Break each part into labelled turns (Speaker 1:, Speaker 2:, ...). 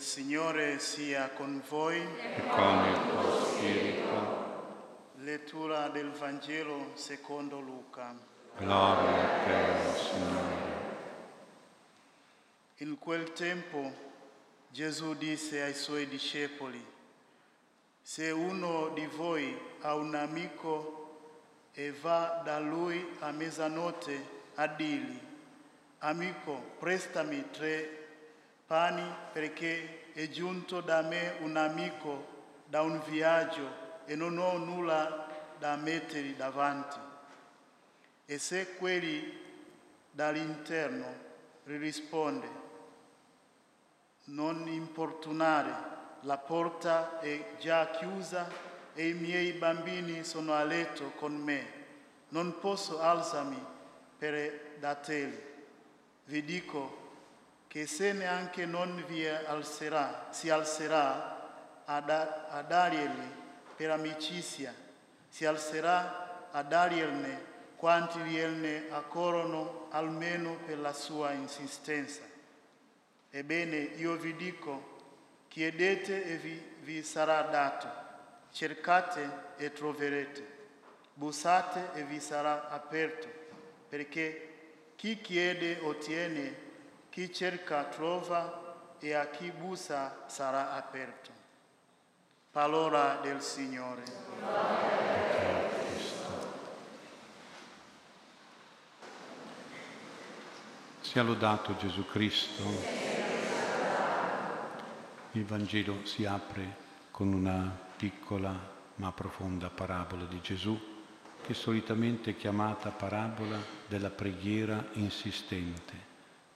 Speaker 1: Il Signore sia con voi.
Speaker 2: e con il tuo spirito.
Speaker 1: Lettura del Vangelo secondo Luca.
Speaker 2: Gloria a te, Signore.
Speaker 1: In quel tempo Gesù disse ai suoi discepoli, se uno di voi ha un amico e va da lui a mezzanotte a dirgli, amico, prestami tre pani perché è giunto da me un amico da un viaggio e non ho nulla da mettere davanti. E se quelli dall'interno risponde, non importunare, la porta è già chiusa e i miei bambini sono a letto con me, non posso alzarmi per dateli. Vi dico che se neanche non vi alzerà, si alzerà a, da, a darglieli per amicizia, si alzerà a dargliene quanti gliene accorrono almeno per la sua insistenza. Ebbene, io vi dico, chiedete e vi, vi sarà dato, cercate e troverete, bussate e vi sarà aperto, perché chi chiede ottiene, chi cerca trova e a chi bussa sarà aperto. Parola del Signore.
Speaker 2: Sia lodato Gesù Cristo. Il Vangelo si apre con una piccola ma profonda parabola di Gesù che solitamente è chiamata parabola della preghiera insistente,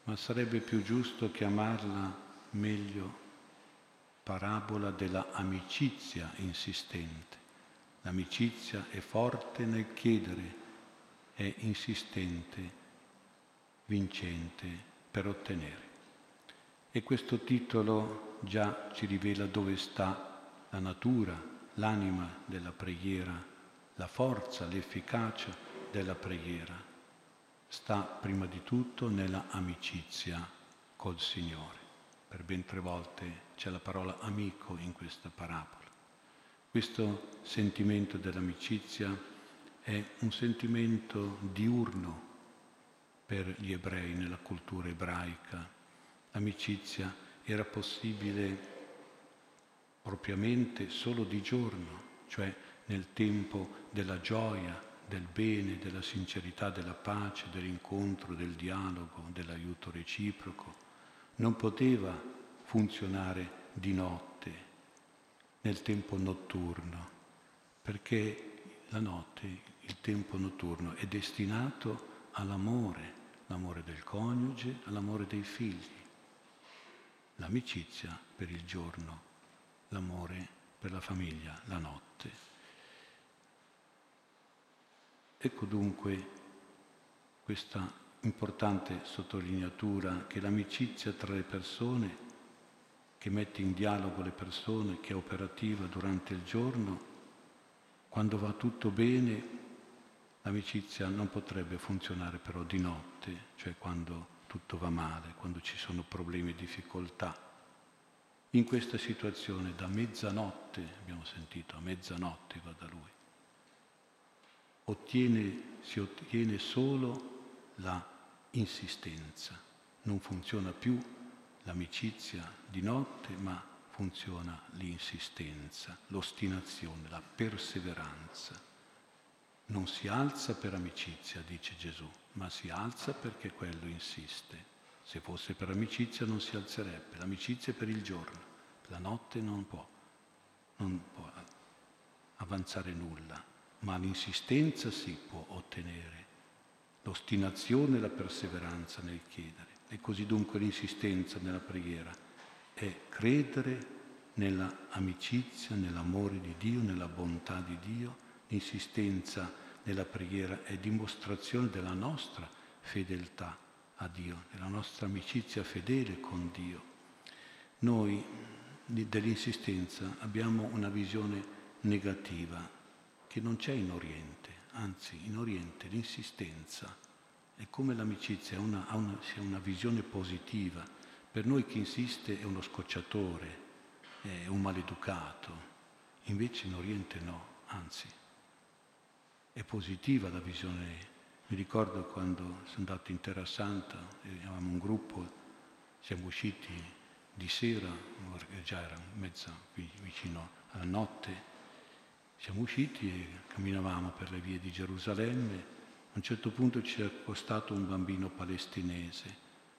Speaker 2: ma sarebbe più giusto chiamarla meglio parabola della amicizia insistente. L'amicizia è forte nel chiedere, è insistente vincente per ottenere. E questo titolo già ci rivela dove sta la natura, l'anima della preghiera, la forza, l'efficacia della preghiera. Sta prima di tutto nella amicizia col Signore. Per ben tre volte c'è la parola amico in questa parabola. Questo sentimento dell'amicizia è un sentimento diurno, per gli ebrei nella cultura ebraica. L'amicizia era possibile propriamente solo di giorno, cioè nel tempo della gioia, del bene, della sincerità, della pace, dell'incontro, del dialogo, dell'aiuto reciproco. Non poteva funzionare di notte, nel tempo notturno, perché la notte, il tempo notturno, è destinato all'amore, l'amore del coniuge, all'amore dei figli, l'amicizia per il giorno, l'amore per la famiglia, la notte. Ecco dunque questa importante sottolineatura che l'amicizia tra le persone, che mette in dialogo le persone, che è operativa durante il giorno, quando va tutto bene L'amicizia non potrebbe funzionare però di notte, cioè quando tutto va male, quando ci sono problemi e difficoltà. In questa situazione da mezzanotte, abbiamo sentito, a mezzanotte va da lui, ottiene, si ottiene solo la insistenza, non funziona più l'amicizia di notte, ma funziona l'insistenza, l'ostinazione, la perseveranza. Non si alza per amicizia, dice Gesù, ma si alza perché quello insiste. Se fosse per amicizia non si alzerebbe. L'amicizia è per il giorno, la notte non può, non può avanzare nulla, ma l'insistenza si può ottenere, l'ostinazione e la perseveranza nel chiedere. E così dunque l'insistenza nella preghiera è credere nella amicizia, nell'amore di Dio, nella bontà di Dio L'insistenza nella preghiera è dimostrazione della nostra fedeltà a Dio, della nostra amicizia fedele con Dio. Noi dell'insistenza abbiamo una visione negativa che non c'è in Oriente, anzi in Oriente l'insistenza è come l'amicizia, una, ha una, una visione positiva Per noi chi insiste è uno scocciatore, è un maleducato, invece in Oriente no, anzi, è positiva la visione. Mi ricordo quando sono andato in Terra Santa, eravamo un gruppo, siamo usciti di sera, già era mezza vicino alla notte, siamo usciti e camminavamo per le vie di Gerusalemme. A un certo punto ci è accostato un bambino palestinese,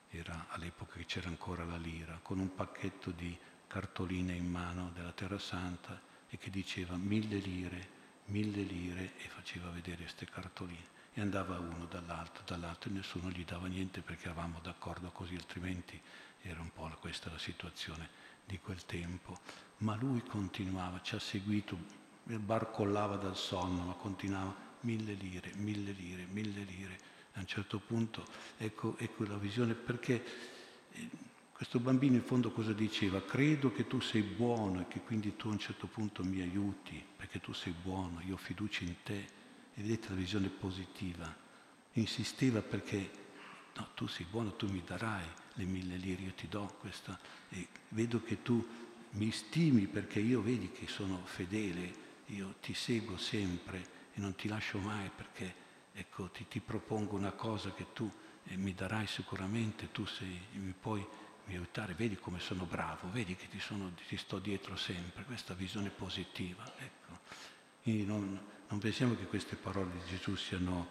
Speaker 2: era all'epoca che c'era ancora la lira, con un pacchetto di cartoline in mano della Terra Santa e che diceva mille lire, mille lire e faceva vedere queste cartoline. E andava uno dall'altro, dall'altro e nessuno gli dava niente perché eravamo d'accordo così, altrimenti era un po' questa la situazione di quel tempo. Ma lui continuava, ci ha seguito, barcollava dal sonno, ma continuava mille lire, mille lire, mille lire. A un certo punto, ecco, ecco la visione, perché eh, questo bambino in fondo cosa diceva? Credo che tu sei buono e che quindi tu a un certo punto mi aiuti, perché tu sei buono, io ho fiducia in te. E vedete la visione positiva. Insisteva perché, no, tu sei buono, tu mi darai le mille lire, io ti do questa. E vedo che tu mi stimi perché io vedi che sono fedele, io ti seguo sempre e non ti lascio mai perché, ecco, ti, ti propongo una cosa che tu eh, mi darai sicuramente, tu sei, mi puoi mi aiutare, vedi come sono bravo, vedi che ti, sono, ti sto dietro sempre, questa visione positiva. Ecco. Quindi non, non, pensiamo che queste parole di Gesù siano,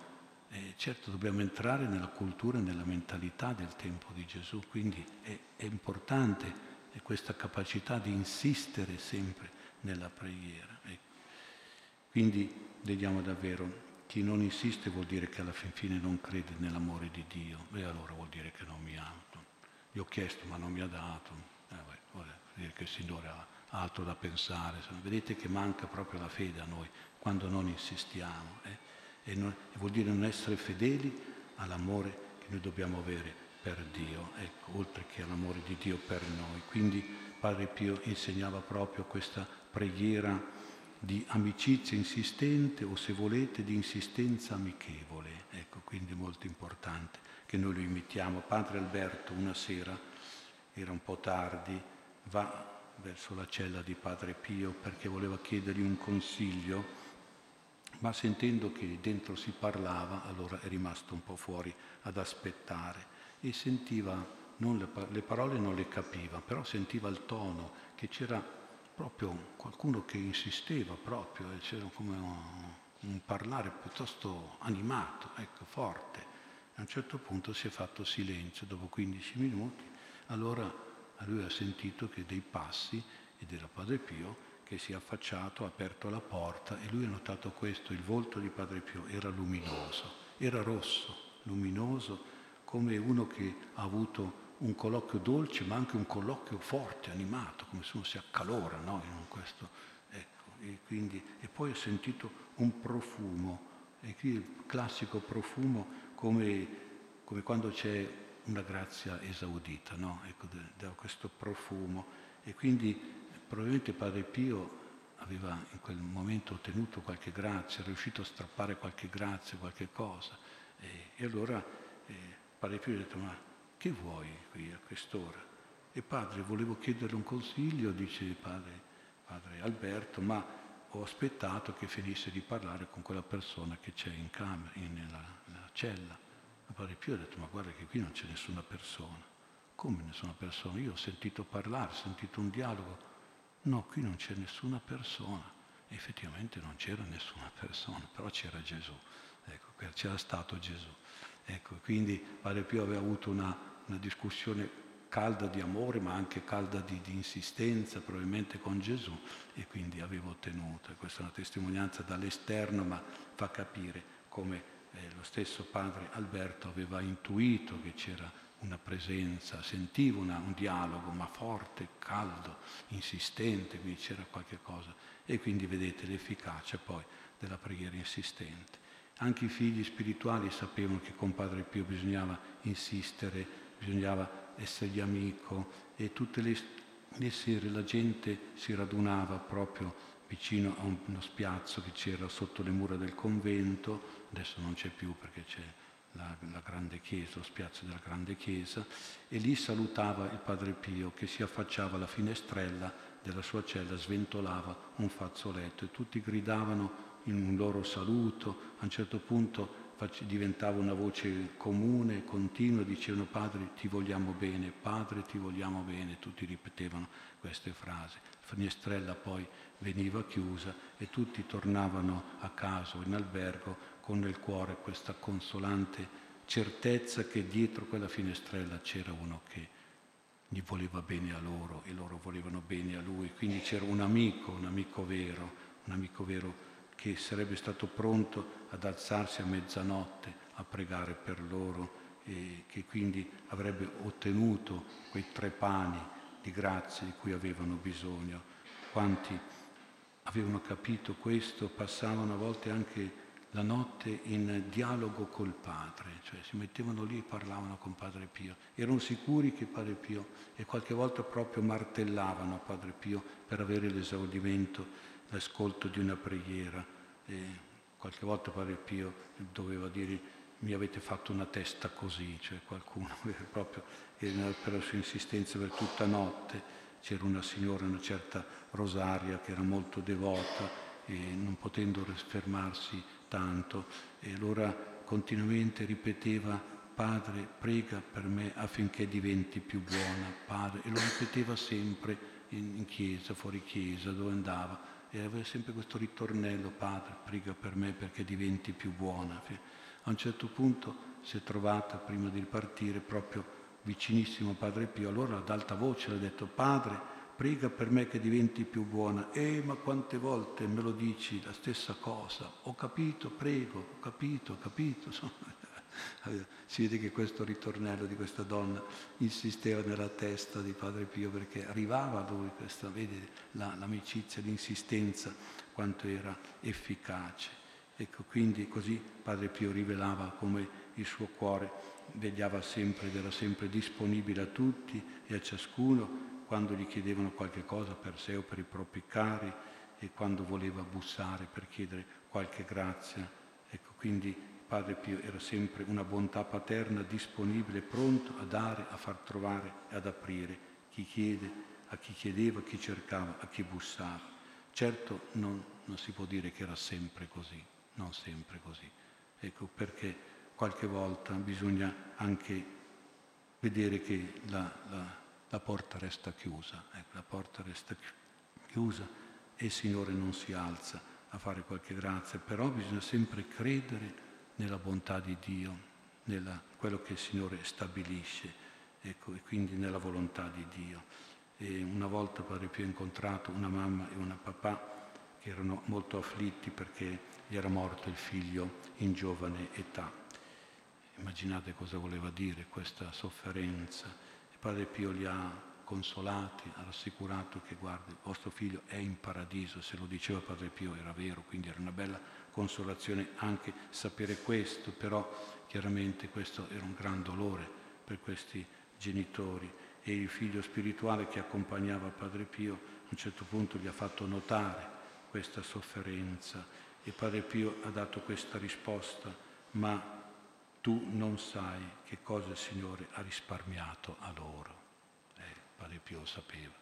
Speaker 2: eh, certo dobbiamo entrare nella cultura e nella mentalità del tempo di Gesù, quindi è, è importante è questa capacità di insistere sempre nella preghiera. Ecco. Quindi vediamo davvero, chi non insiste vuol dire che alla fin fine non crede nell'amore di Dio e allora vuol dire che non mi ama. Gli ho chiesto ma non mi ha dato. Eh, vuol dire che il Signore ha altro da pensare. Vedete che manca proprio la fede a noi quando non insistiamo. Eh? E, non, e, vuol dire non essere fedeli all'amore che noi dobbiamo avere per Dio, ecco, oltre che all'amore di Dio per noi. Quindi Padre Pio insegnava proprio questa preghiera di amicizia insistente o se volete di insistenza amichevole, ecco, quindi molto importante che noi lo imitiamo. Padre Alberto una sera, era un po' tardi, va verso la cella di Padre Pio perché voleva chiedergli un consiglio, ma sentendo che dentro si parlava, allora è rimasto un po' fuori ad aspettare e sentiva, le, le parole non le capiva, però sentiva il tono, che c'era proprio qualcuno che insisteva proprio, c'era come un, un parlare piuttosto animato, ecco, forte. A un certo punto si è fatto silenzio, dopo 15 minuti, allora lui ha sentito che dei passi ed era Padre Pio che si è affacciato, ha aperto la porta e lui ha notato questo, il volto di Padre Pio era luminoso, era rosso, luminoso, come uno che ha avuto un colloquio dolce ma anche un colloquio forte, animato, come se uno si accalora no? in questo. Ecco, e, quindi, e poi ho sentito un profumo, e qui il classico profumo come, come quando c'è una grazia esaudita, no? ecco, da questo profumo. E quindi probabilmente Padre Pio aveva in quel momento ottenuto qualche grazia, era riuscito a strappare qualche grazia, qualche cosa. E, e allora eh, Padre Pio ha detto, ma che vuoi qui a quest'ora? E padre, volevo chiederle un consiglio, dice padre, padre Alberto, ma ho aspettato che finisse di parlare con quella persona che c'è in camera, in, nella, cella. Ma Padre Pio ha detto, ma guarda che qui non c'è nessuna persona. Come nessuna persona? Io ho sentito parlare, ho sentito un dialogo. No, qui non c'è nessuna persona. E effettivamente non c'era nessuna persona, però c'era Gesù. Ecco, c'era stato Gesù. Ecco, quindi Padre Pio aveva avuto una, una discussione calda di amore, ma anche calda di, di, insistenza, probabilmente con Gesù, e quindi aveva ottenuto. Questa è una testimonianza dall'esterno, ma fa capire come eh, lo stesso padre Alberto aveva intuito che c'era una presenza, sentiva una, un dialogo, ma forte, caldo, insistente, quindi c'era qualche cosa. E quindi vedete l'efficacia poi della preghiera insistente. Anche i figli spirituali sapevano che con Padre Pio bisognava insistere, bisognava essergli amico e tutte le, le sere la gente si radunava proprio vicino a uno spiazzo che c'era sotto le mura del convento, adesso non c'è più perché c'è la, la, grande chiesa, lo spiazzo della grande chiesa, e lì salutava il Padre Pio che si affacciava alla finestrella della sua cella, sventolava un fazzoletto e tutti gridavano in un loro saluto. A un certo punto diventava una voce comune, continua, dicevano Padre ti vogliamo bene, Padre ti vogliamo bene, tutti ripetevano queste frasi. La finestrella poi veniva chiusa e tutti tornavano a casa o in albergo con nel cuore questa consolante certezza che dietro quella finestrella c'era uno che gli voleva bene a loro e loro volevano bene a lui. Quindi c'era un amico, un amico vero, un amico vero che sarebbe stato pronto ad alzarsi a mezzanotte a pregare per loro e che quindi avrebbe ottenuto quei tre pani di grazia di cui avevano bisogno. Quanti avevano capito questo passavano a volte anche la notte in dialogo col Padre, cioè si mettevano lì e parlavano con Padre Pio. Erano sicuri che Padre Pio, e qualche volta proprio martellavano Padre Pio per avere l'esaudimento, l'ascolto di una preghiera. Qualche volta Padre Pio doveva dire mi avete fatto una testa così, cioè qualcuno proprio per la sua insistenza per tutta notte. C'era una signora, una certa Rosaria, che era molto devota e non potendo fermarsi tanto e allora continuamente ripeteva Padre prega per me affinché diventi più buona, Padre, e lo ripeteva sempre in, in chiesa, fuori chiesa, dove andava, e aveva sempre questo ritornello, Padre prega per me perché diventi più buona. A un certo punto si è trovata, prima di partire, proprio vicinissimo a Padre Pio, allora ad alta voce le ha detto, Padre, prega per me che diventi più buona. Eh, ma quante volte me lo dici la stessa cosa? Ho capito, prego, ho capito, ho capito. Si vede che questo ritornello di questa donna insisteva nella testa di Padre Pio perché arrivava a lui questa, vedi, la, l'amicizia, l'insistenza, quanto era efficace. Ecco, quindi così Padre Pio rivelava come il suo cuore vegliava sempre ed era sempre disponibile a tutti e a ciascuno quando gli chiedevano qualche cosa per sé o per i propri cari e quando voleva bussare per chiedere qualche grazia. Ecco, quindi Padre Pio era sempre una bontà paterna disponibile, pronto a dare, a far trovare e ad aprire chi chiede, a chi chiedeva, a chi cercava, a chi bussava. Certo non, non si può dire che era sempre così, non sempre così. Ecco perché qualche volta bisogna anche vedere che la, la la porta resta chiusa, ecco, la porta resta chiusa e il Signore non si alza a fare qualche grazia, però bisogna sempre credere nella bontà di Dio, nella quello che il Signore stabilisce, ecco, e quindi nella volontà di Dio. E una volta Padre Pio ha incontrato una mamma e una papà che erano molto afflitti perché gli era morto il figlio in giovane età. Immaginate cosa voleva dire questa sofferenza Padre Pio li ha consolati, ha rassicurato che guardi, vostro figlio è in paradiso, se lo diceva Padre Pio era vero, quindi era una bella consolazione anche sapere questo, però chiaramente questo era un gran dolore per questi genitori e il figlio spirituale che accompagnava Padre Pio a un certo punto gli ha fatto notare questa sofferenza e Padre Pio ha dato questa risposta, ma tu non sai che cosa il Signore ha risparmiato a loro. Padre Pio sapeva.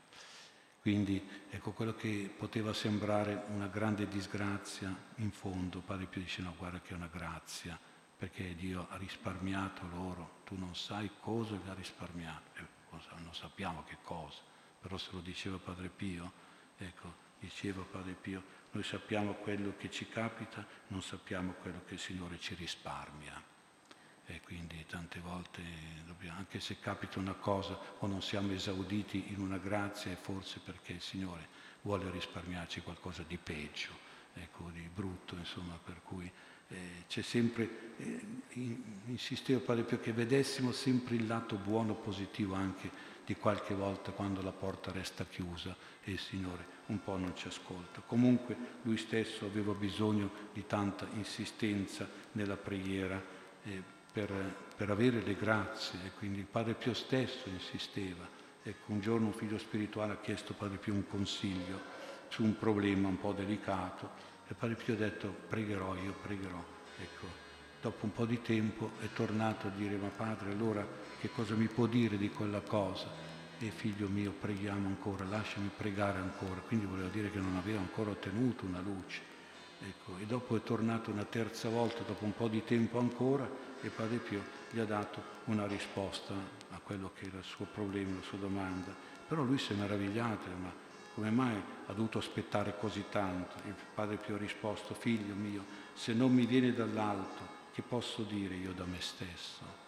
Speaker 2: Quindi ecco quello che poteva sembrare una grande disgrazia, in fondo Padre Pio dice no, guarda che è una grazia, perché Dio ha risparmiato loro, tu non sai cosa gli ha risparmiato, eh, cosa, non sappiamo che cosa, però se lo diceva Padre Pio, ecco, diceva Padre Pio, noi sappiamo quello che ci capita, non sappiamo quello che il Signore ci risparmia e quindi tante volte, dobbiamo, anche se capita una cosa o non siamo esauditi in una grazia, è forse perché il Signore vuole risparmiarci qualcosa di peggio, ecco, di brutto, insomma, per cui eh, c'è sempre, eh, insistevo Padre Pio che vedessimo sempre il lato buono, positivo anche di qualche volta quando la porta resta chiusa e il Signore un po' non ci ascolta. Comunque lui stesso aveva bisogno di tanta insistenza nella preghiera. Eh, per, per avere le grazie e quindi il Padre Pio stesso insisteva. Ecco, un giorno un figlio spirituale ha chiesto a Padre Pio un consiglio su un problema un po' delicato e Padre Pio ha detto pregherò, io pregherò. Ecco, dopo un po' di tempo è tornato a dire ma padre allora che cosa mi può dire di quella cosa? E figlio mio preghiamo ancora, lasciami pregare ancora. Quindi voleva dire che non aveva ancora ottenuto una luce. Ecco, e dopo è tornato una terza volta, dopo un po' di tempo ancora, e Padre Pio gli ha dato una risposta a quello che era il suo problema, la sua domanda. Però lui si è meravigliato, ma come mai ha dovuto aspettare così tanto? Il Padre Pio ha risposto, figlio mio, se non mi viene dall'alto, che posso dire io da me stesso?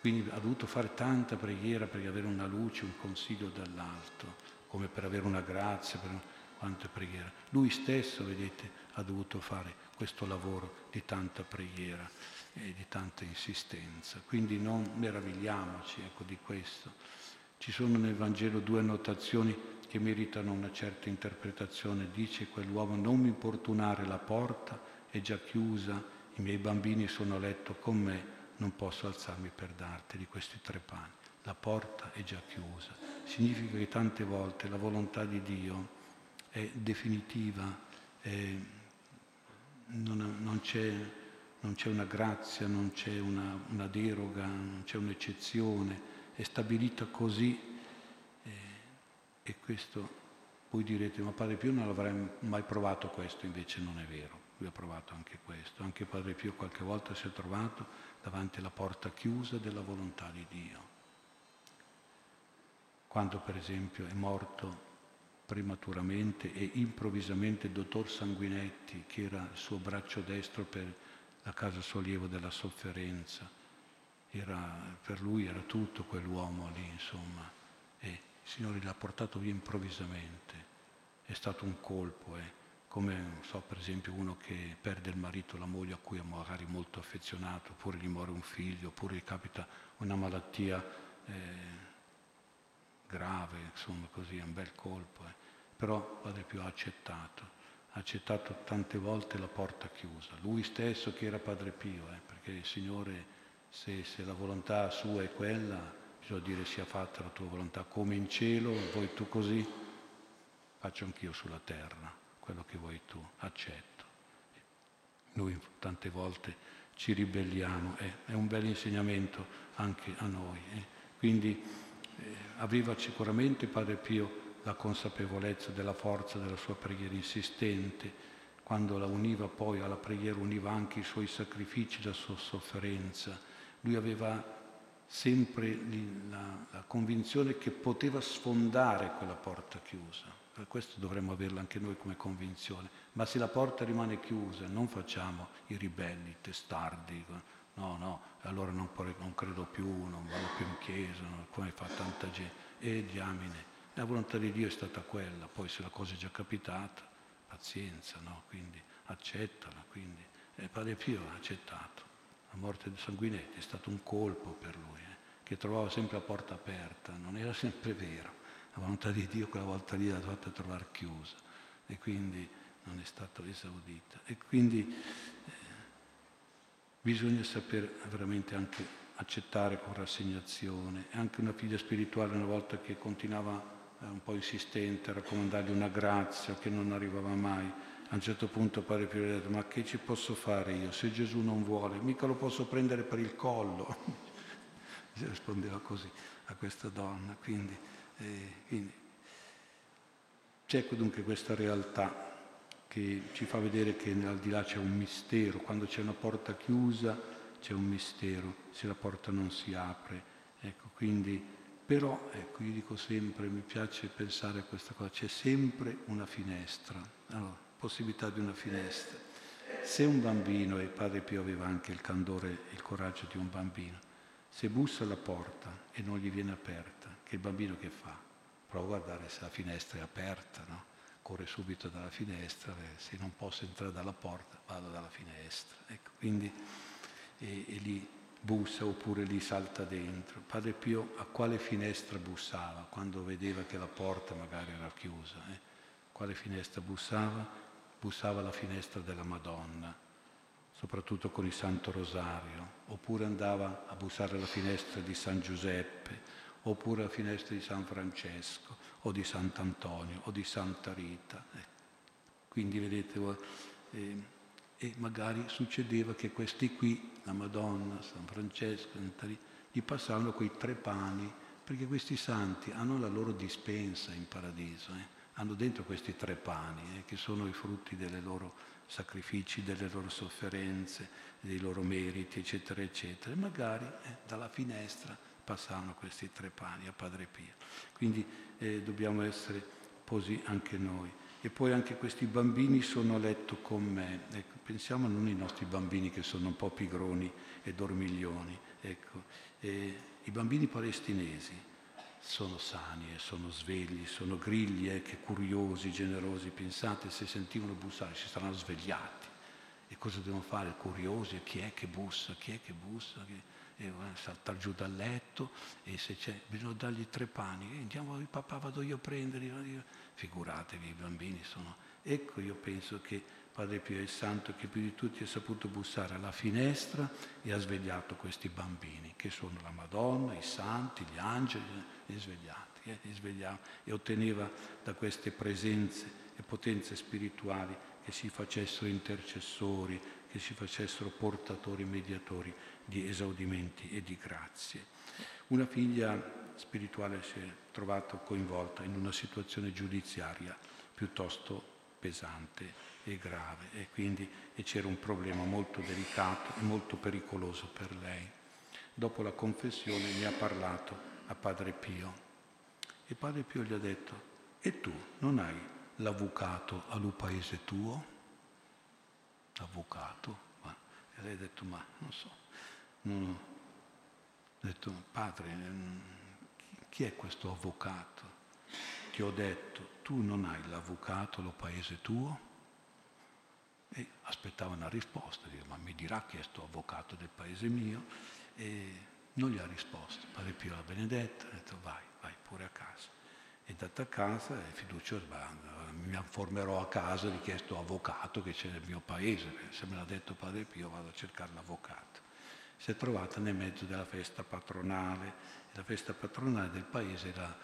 Speaker 2: Quindi ha dovuto fare tanta preghiera per avere una luce, un consiglio dall'alto, come per avere una grazia, per quante preghiere. Lui stesso, vedete, ha dovuto fare questo lavoro di tanta preghiera e di tanta insistenza. Quindi non meravigliamoci ecco, di questo. Ci sono nel Vangelo due annotazioni che meritano una certa interpretazione. Dice quell'uomo non mi importunare, la porta è già chiusa, i miei bambini sono a letto con me, non posso alzarmi per darti di questi tre pani. La porta è già chiusa. Significa che tante volte la volontà di Dio è definitiva, è, non, non, c'è, non, c'è, una grazia, non c'è una, una, deroga, non c'è un'eccezione, è stabilita così eh, e questo voi direte ma Padre Pio non avrei mai provato questo, invece non è vero, lui ha provato anche questo, anche Padre Pio qualche volta si è trovato davanti alla porta chiusa della volontà di Dio. Quando per esempio è morto prematuramente e improvvisamente il dottor Sanguinetti, che era il suo braccio destro per la casa sollievo della sofferenza, era, per lui era tutto quell'uomo lì, insomma, e il Signore l'ha portato via improvvisamente. È stato un colpo. Eh come so per esempio uno che perde il marito, la moglie a cui è magari molto affezionato, oppure gli muore un figlio, oppure gli capita una malattia eh, grave, insomma così, è un bel colpo. Eh. Però Padre Pio ha accettato, ha accettato tante volte la porta chiusa, lui stesso che era Padre Pio, eh, perché il Signore, se, se la volontà sua è quella, bisogna dire sia fatta la tua volontà come in cielo, vuoi tu così, faccio anch'io sulla terra quello che vuoi tu, accetto. Noi tante volte ci ribelliamo, eh, è un bel insegnamento anche a noi. Eh. Quindi aveva sicuramente Padre Pio la consapevolezza della forza della sua preghiera insistente, quando la univa poi alla preghiera univa anche i suoi sacrifici, la sua sofferenza. Lui aveva sempre la, la convinzione che poteva sfondare quella porta chiusa per questo dovremmo averla anche noi come convinzione. Ma se la porta rimane chiusa, non facciamo i ribelli, i testardi. No, no, allora non, non credo più, non vado più in chiesa, come fa tanta gente. E diamine, la volontà di Dio è stata quella, poi se la cosa è già capitata, pazienza, no? Quindi accettala, quindi. E Padre Pio ha accettato. La morte di Sanguinetti è stato un colpo per lui, eh, che trovava sempre la porta aperta, non era sempre vero la volontà di Dio quella volta lì l'ha fatta trovare chiusa e quindi non è stata esaudita. E quindi bisogna saper veramente anche accettare con rassegnazione. Anche una figlia spirituale una volta che continuava eh, un po' insistente a raccomandargli una grazia che non arrivava mai, a un certo punto Padre Pio ha detto ma che ci posso fare io se Gesù non vuole? Mica lo posso prendere per il collo. Rispondeva così a questa donna. Quindi, quindi, c'è dunque questa realtà che ci fa vedere che al di là c'è un mistero, quando c'è una porta chiusa c'è un mistero, se la porta non si apre. Ecco, quindi, però, ecco, io dico sempre, mi piace pensare a questa cosa, c'è sempre una finestra, allora, possibilità di una finestra. Se un bambino, e Padre Pio aveva anche il candore e il coraggio di un bambino, se bussa alla porta e non gli viene aperta, che il bambino che fa? Prova a guardare se la finestra è aperta, no? Corre subito dalla finestra, se non posso entrare dalla porta vado dalla finestra. Ecco, quindi e, e lì bussa oppure lì salta dentro. Padre Pio a quale finestra bussava quando vedeva che la porta magari era chiusa? Eh? Quale finestra bussava? Bussava alla finestra della Madonna, soprattutto con il Santo Rosario, oppure andava a bussare alla finestra di San Giuseppe, oppure la finestra di San Francesco o di Sant'Antonio o di Santa Rita. Eh. Quindi vedete, eh, e magari succedeva che questi qui, la Madonna, San Francesco, gli passavano quei tre pani, perché questi santi hanno la loro dispensa in paradiso, eh? hanno dentro questi tre pani, eh, che sono i frutti dei loro sacrifici, delle loro sofferenze, dei loro meriti, eccetera, eccetera. E magari eh, dalla finestra passavano questi tre pani a Padre Pio. Quindi eh, dobbiamo essere così anche noi. E poi anche questi bambini sono a letto con me. Ecco, pensiamo non ai nostri bambini che sono un po' pigroni e dormiglioni. Ecco, eh, I bambini palestinesi sono sani e sono svegli, sono grigli, eh, che curiosi, generosi. Pensate, se sentivano bussare si saranno svegliati. E cosa devono fare? Curiosi, chi è che bussa? Chi è che bussa? E, eh, saltare giù dal letto e se c'è, bisogna dargli tre pani. E andiamo, papà, vado io a prenderli. Figuratevi, i bambini sono... Ecco, io penso che Padre Pio è il santo che più di tutti ha saputo bussare alla finestra e ha svegliato questi bambini, che sono la Madonna, i santi, gli angeli, li svegliati, eh, li svegliava e otteneva da queste presenze e potenze spirituali che si facessero intercessori, che si facessero portatori, mediatori di esaudimenti e di grazie. Una figlia spirituale si è trovata coinvolta in una situazione giudiziaria piuttosto pesante e grave e quindi e c'era un problema molto delicato e molto pericoloso per lei. Dopo la confessione ne ha parlato a Padre Pio e Padre Pio gli ha detto e tu non hai l'avvocato al paese tuo? Avvocato? Ma, e lei ha detto ma non so. Non, ha detto padre, mm, chi è questo avvocato? Ti ho detto, tu non hai l'avvocato al paese tuo? E aspettava una risposta, dico, ma mi dirà chi è questo avvocato del paese mio? E non gli ha risposto. Padre Pio l'ha benedetta, ha detto vai, vai pure a casa. È andata a casa e fiducia, mi informerò a casa è questo avvocato che c'è nel mio paese, se me l'ha detto Padre Pio vado a cercare l'avvocato. Si è trovata nel mezzo della festa patronale, la festa patronale del paese era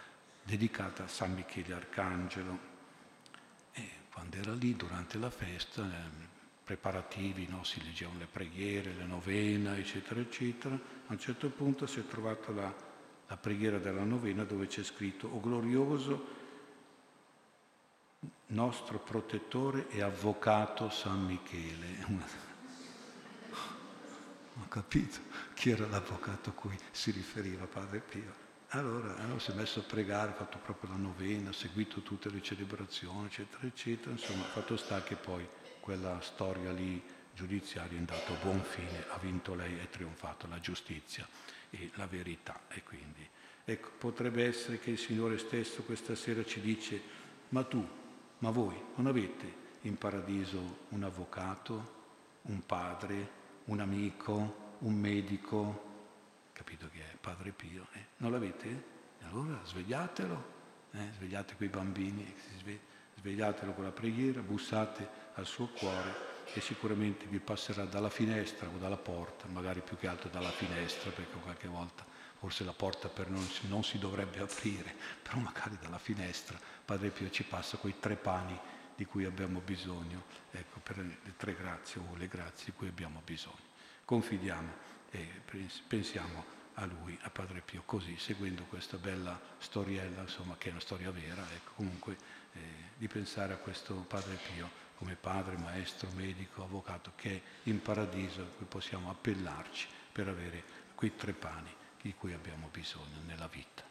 Speaker 2: dedicata a San Michele Arcangelo, quando era lì durante la festa, eh, preparativi, no? si leggevano le preghiere, le novena, eccetera, eccetera. A un certo punto si è trovata la, la preghiera della novena dove c'è scritto, o glorioso nostro protettore e avvocato San Michele. Ho capito chi era l'avvocato a cui si riferiva Padre Pio. Allora, allora si è messo a pregare, ha fatto proprio la novena, ha seguito tutte le celebrazioni, eccetera, eccetera. Insomma, fatto sta che poi quella storia lì giudiziaria è andata a buon fine, ha vinto lei, è trionfato la giustizia e la verità. E quindi, ecco, potrebbe essere che il Signore stesso questa sera ci dice, ma tu, ma voi non avete in paradiso un avvocato, un padre, un amico, un medico, capito che è Padre Pio, eh? non l'avete? Allora svegliatelo, eh? svegliate quei bambini, svegliatelo con la preghiera, bussate al suo cuore e sicuramente vi passerà dalla finestra o dalla porta, magari più che altro dalla finestra, perché qualche volta forse la porta per noi non si dovrebbe aprire, però magari dalla finestra Padre Pio ci passa quei tre pani di cui abbiamo bisogno, ecco, per le tre grazie o le grazie di cui abbiamo bisogno. Confidiamo e pensiamo a lui, a Padre Pio, così, seguendo questa bella storiella, insomma, che è una storia vera, ecco, comunque, eh, di pensare a questo Padre Pio come padre, maestro, medico, avvocato, che è in paradiso, a cui possiamo appellarci per avere quei tre pani di cui abbiamo bisogno nella vita.